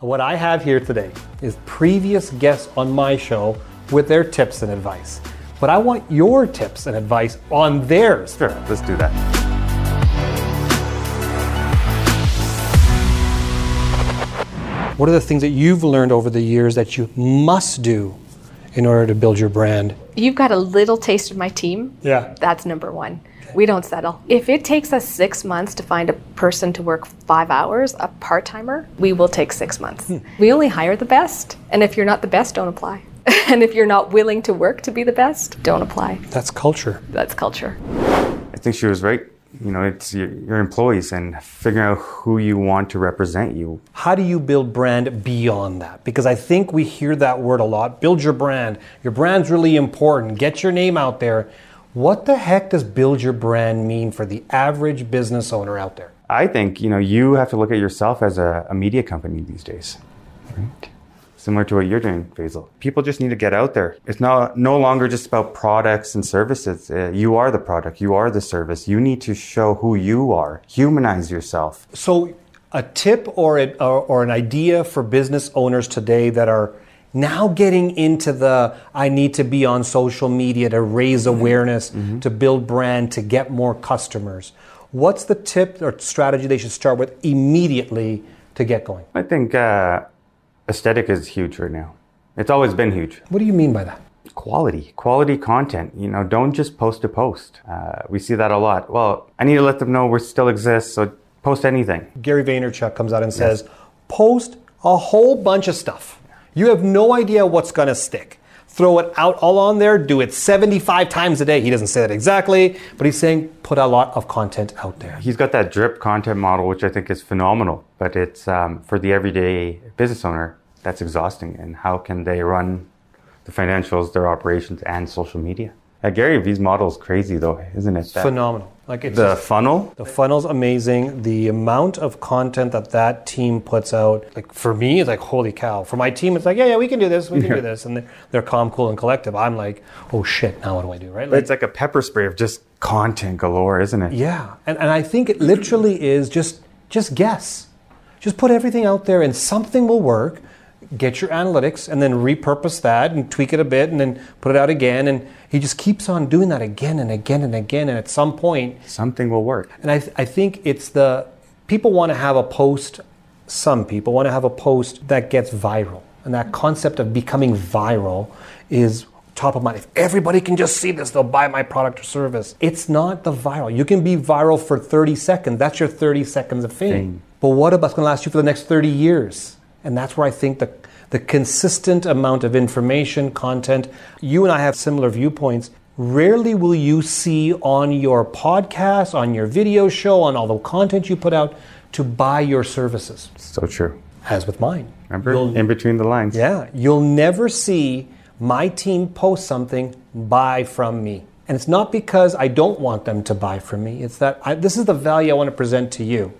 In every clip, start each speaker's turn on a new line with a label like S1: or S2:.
S1: What I have here today is previous guests on my show with their tips and advice. But I want your tips and advice on theirs.
S2: Sure, let's do that.
S1: What are the things that you've learned over the years that you must do in order to build your brand?
S3: You've got a little taste of my team.
S1: Yeah.
S3: That's number one. We don't settle. If it takes us six months to find a person to work five hours, a part timer, we will take six months. Hmm. We only hire the best. And if you're not the best, don't apply. and if you're not willing to work to be the best, don't apply.
S1: That's culture.
S3: That's culture.
S2: I think she was right. You know, it's your, your employees and figuring out who you want to represent you.
S1: How do you build brand beyond that? Because I think we hear that word a lot. Build your brand. Your brand's really important. Get your name out there. What the heck does build your brand mean for the average business owner out there?
S2: I think, you know, you have to look at yourself as a, a media company these days. Right? Similar to what you're doing, Faisal. People just need to get out there. It's not no longer just about products and services. Uh, you are the product. You are the service. You need to show who you are. Humanize yourself.
S1: So, a tip or, a, or, or an idea for business owners today that are now getting into the I need to be on social media to raise awareness, mm-hmm. to build brand, to get more customers. What's the tip or strategy they should start with immediately to get going?
S2: I think uh, aesthetic is huge right now. It's always been huge.
S1: What do you mean by that?
S2: Quality, quality content. You know, don't just post to post. Uh, we see that a lot. Well, I need to let them know we still exist, so post anything.
S1: Gary Vaynerchuk comes out and says, yes. post a whole bunch of stuff. You have no idea what's going to stick. Throw it out all on there, do it 75 times a day. He doesn't say that exactly, but he's saying put a lot of content out there.
S2: He's got that drip content model, which I think is phenomenal, but it's um, for the everyday business owner, that's exhausting. And how can they run the financials, their operations, and social media? Uh, Gary Vee's model is crazy, though, isn't it?
S1: That Phenomenal.
S2: Like it's the funnel.
S1: The funnel's amazing. The amount of content that that team puts out, like for me, it's like holy cow. For my team, it's like yeah, yeah, we can do this, we can yeah. do this, and they're, they're, calm, cool, and collective. I'm like, oh shit, now what do I do? Right?
S2: Like, it's like a pepper spray of just content galore, isn't it?
S1: Yeah, and and I think it literally is just just guess, just put everything out there, and something will work get your analytics and then repurpose that and tweak it a bit and then put it out again. And he just keeps on doing that again and again and again. And at some point
S2: something will work.
S1: and i, th- I think it's the people want to have a post some people want to have a post that gets viral. And that concept of becoming viral is top of mind. If everybody can just see this they'll buy my product or service. It's not the viral. You can be viral for 30 seconds. That's your 30 seconds of fame, fame. but what about going to last you for the next 30 years and that's where I think the, the consistent amount of information, content, you and I have similar viewpoints. Rarely will you see on your podcast, on your video show, on all the content you put out to buy your services.
S2: So true.
S1: As with mine.
S2: Remember, you'll, in between the lines.
S1: Yeah, you'll never see my team post something, buy from me. And it's not because I don't want them to buy from me, it's that I, this is the value I want to present to you.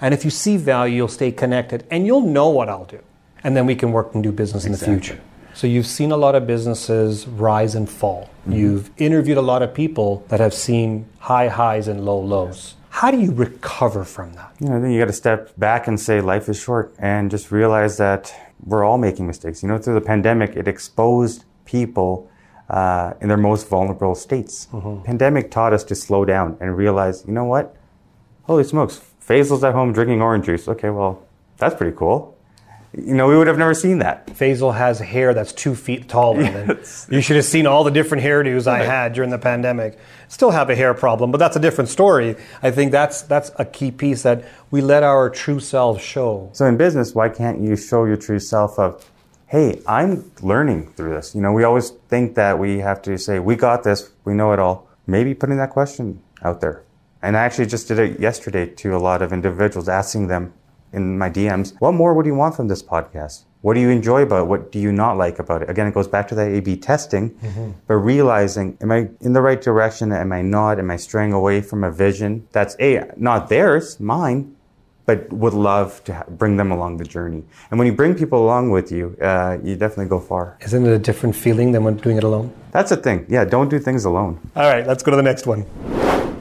S1: And if you see value, you'll stay connected and you'll know what I'll do. And then we can work and do business exactly. in the future. So you've seen a lot of businesses rise and fall. Mm-hmm. You've interviewed a lot of people that have seen high highs and low lows. How do you recover from that?
S2: You know, then you got to step back and say life is short and just realize that we're all making mistakes. You know, through the pandemic, it exposed people uh, in their most vulnerable states. Mm-hmm. Pandemic taught us to slow down and realize, you know what? Holy smokes, Faisal's at home drinking orange juice. Okay, well, that's pretty cool. You know, we would have never seen that.
S1: Faisal has hair that's two feet taller. Yes. you should have seen all the different hairdos I had during the pandemic. Still have a hair problem, but that's a different story. I think that's that's a key piece that we let our true selves show.
S2: So in business, why can't you show your true self of, hey, I'm learning through this? You know, we always think that we have to say, we got this, we know it all. Maybe putting that question out there. And I actually just did it yesterday to a lot of individuals, asking them in my DMs, what more would you want from this podcast? What do you enjoy about it? What do you not like about it? Again, it goes back to that A B testing, mm-hmm. but realizing, am I in the right direction? Am I not? Am I straying away from a vision that's A, not theirs, mine, but would love to bring them along the journey. And when you bring people along with you, uh, you definitely go far.
S1: Isn't it a different feeling than when doing it alone?
S2: That's a thing. Yeah, don't do things alone.
S1: All right, let's go to the next one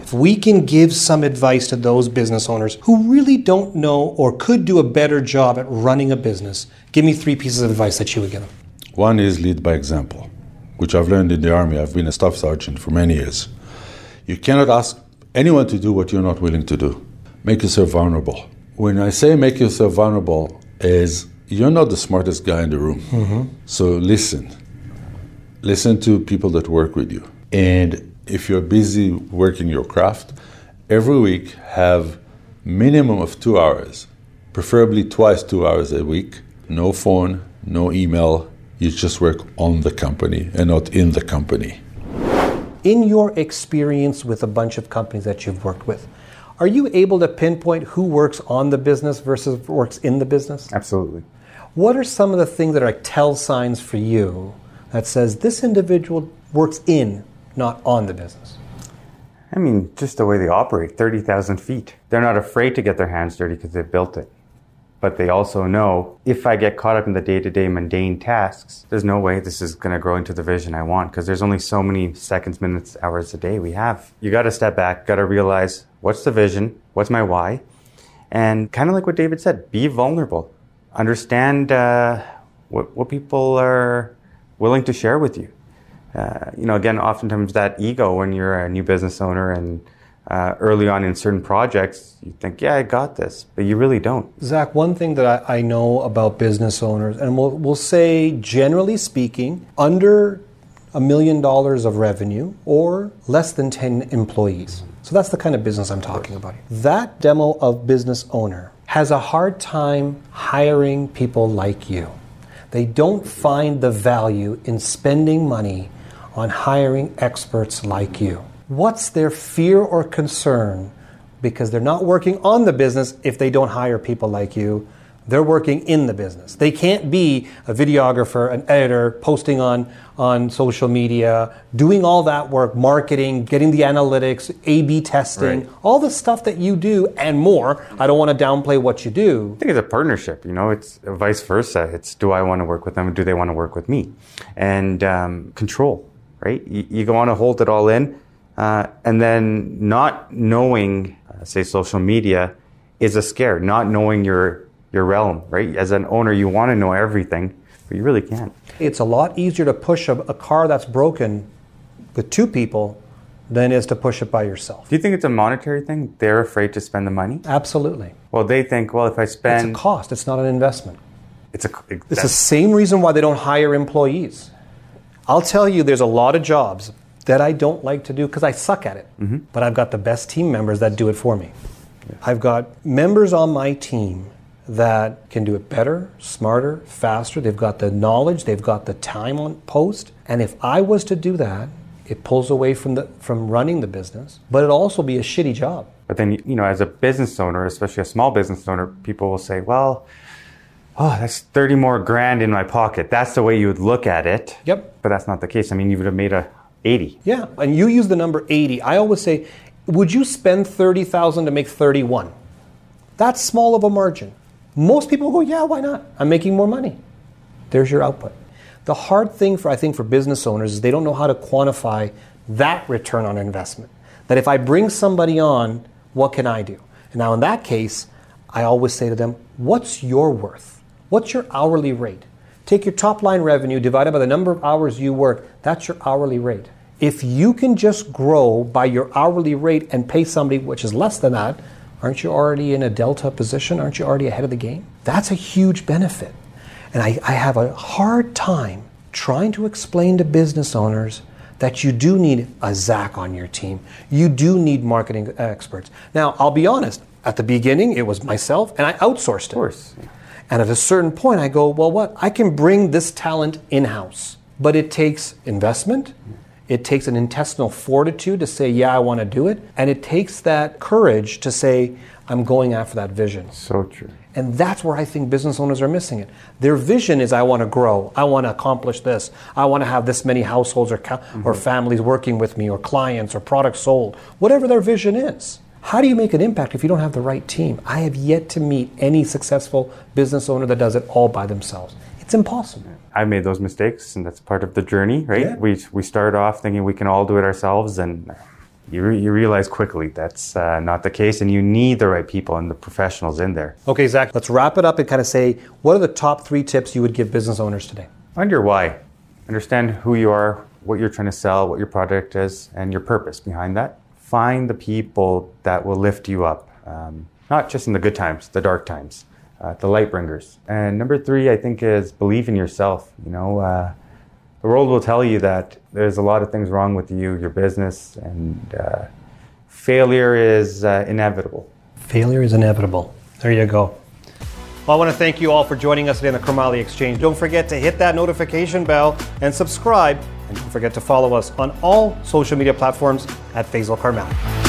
S1: If we can give some advice to those business owners who really don't know or could do a better job at running a business, give me three pieces of advice that you would give them.
S4: One is lead by example, which I've learned in the Army. I've been a staff sergeant for many years. You cannot ask anyone to do what you're not willing to do. Make yourself vulnerable. When I say make yourself vulnerable, is you're not the smartest guy in the room. Mm-hmm. So listen. Listen to people that work with you. And if you're busy working your craft, every week have minimum of two hours, preferably twice two hours a week. No phone, no email. You just work on the company and not in the company.
S1: In your experience with a bunch of companies that you've worked with, are you able to pinpoint who works on the business versus works in the business?
S2: Absolutely.
S1: What are some of the things that are tell signs for you that says this individual works in, not on the business?
S2: I mean, just the way they operate 30,000 feet. They're not afraid to get their hands dirty because they've built it. But they also know if I get caught up in the day to day mundane tasks, there's no way this is going to grow into the vision I want because there's only so many seconds, minutes, hours a day we have. You got to step back, got to realize what's the vision, what's my why, and kind of like what David said, be vulnerable. Understand uh, what, what people are willing to share with you. Uh, you know, again, oftentimes that ego when you're a new business owner and uh, early on in certain projects, you think, yeah, I got this, but you really don't.
S1: Zak, one thing that I, I know about business owners, and we'll, we'll say generally speaking, under a million dollars of revenue or less than 10 employees. So that's the kind of business I'm talking about. That demo of business owner has a hard time hiring people like you. They don't find the value in spending money on hiring experts like you. What's their fear or concern? Because they're not working on the business if they don't hire people like you. They're working in the business. They can't be a videographer, an editor, posting on, on social media, doing all that work, marketing, getting the analytics, A B testing,
S2: Right.
S1: all the stuff that you do and more. I don't want to downplay what you do.
S2: I think it's a partnership. You know, it's vice versa. It's do I want to work with them? Do they want to work with me? And um, control, right? You, you want to hold it all in, uh, and then not knowing, uh, say, social media is a scare. Not knowing your your realm, right? As an owner, you want to know everything, but you really can't.
S1: It's a lot easier to push a, a car that's broken with two people than it is to push it by yourself.
S2: Do you think it's a monetary thing? They're afraid to spend the money.
S1: Absolutely.
S2: Well, they think, well, if I spend.
S1: It's a cost, it's not an investment.
S2: it's a,
S1: It's the same reason why they don't hire employees. I'll tell you, there's a lot of jobs that I don't like to do because I suck at it. Mm-hmm. But I've got the best team members that do it for me. I've got members on my team that can do it better, smarter, faster. They've got the knowledge, they've got the time on post. And if I was to do that, it pulls away from the from running the business, but it'd also be a shitty job.
S2: But then, you know, as a business owner, especially a small business owner, people will say, well, oh, that's 30 more grand in my pocket. That's the way you would look at it.
S1: Yep.
S2: But that's not the case. I mean, you would have made a 80.
S1: Yeah, and you use the number 80. I always say, would you spend 30,000 to make 31? That's small of a margin. Most people go, yeah, why not? I'm making more money. There's your output. The hard thing for I think for business owners is they don't know how to quantify that return on investment. That if I bring somebody on, what can I do? And now in that case, I always say to them, what's your worth? What's your hourly rate? Take your top line revenue divided by the number of hours you work, that's your hourly rate. If you can just grow by your hourly rate and pay somebody which is less than that, aren't you already in a delta position? Aren't you already ahead of the game? That's a huge benefit. And I, I have a hard time trying to explain to business owners that you do need a Zak on your team. You do need marketing experts. Now, I'll be honest, at the beginning, it was myself, and I outsourced it. Of
S2: course.
S1: And at a certain point, I go, well, what? I can bring this talent in house, but it takes investment. It takes an intestinal fortitude to say, yeah, I want to do it. And it takes that courage to say, I'm going after that vision.
S2: So true.
S1: And that's where I think business owners are missing it. Their vision is I want to grow. I want to accomplish this. I want to have this many households or, ca- or mm-hmm. families working with me or clients or products sold. Whatever their vision is. How do you make an impact if you don't have the right team? I have yet to meet any successful business owner that does it all by themselves. It's impossible.
S2: I made those mistakes, and that's part of the journey, right?
S1: Yeah.
S2: We, we start off thinking we can all do it ourselves, and you, re- you realize quickly that's uh, not the case, and you need the right people and the professionals in there.
S1: Okay, Zak, let's wrap it up and kind of say what are the top three tips you would give business owners today?
S2: Find your why. Understand who you are, what you're trying to sell, what your product is, and your purpose behind that. Find the people that will lift you up, um, not just in the good times, the dark times, uh, the light bringers. And number three, I think, is believe in yourself. You know, uh, the world will tell you that there's a lot of things wrong with you, your business, and uh, failure is uh, inevitable.
S1: Failure is inevitable. There you go. Well, I want to thank you all for joining us today on the Karmali Exchange. Don't forget to hit that notification bell and subscribe. And don't forget to follow us on all social media platforms at Faisal Karmali.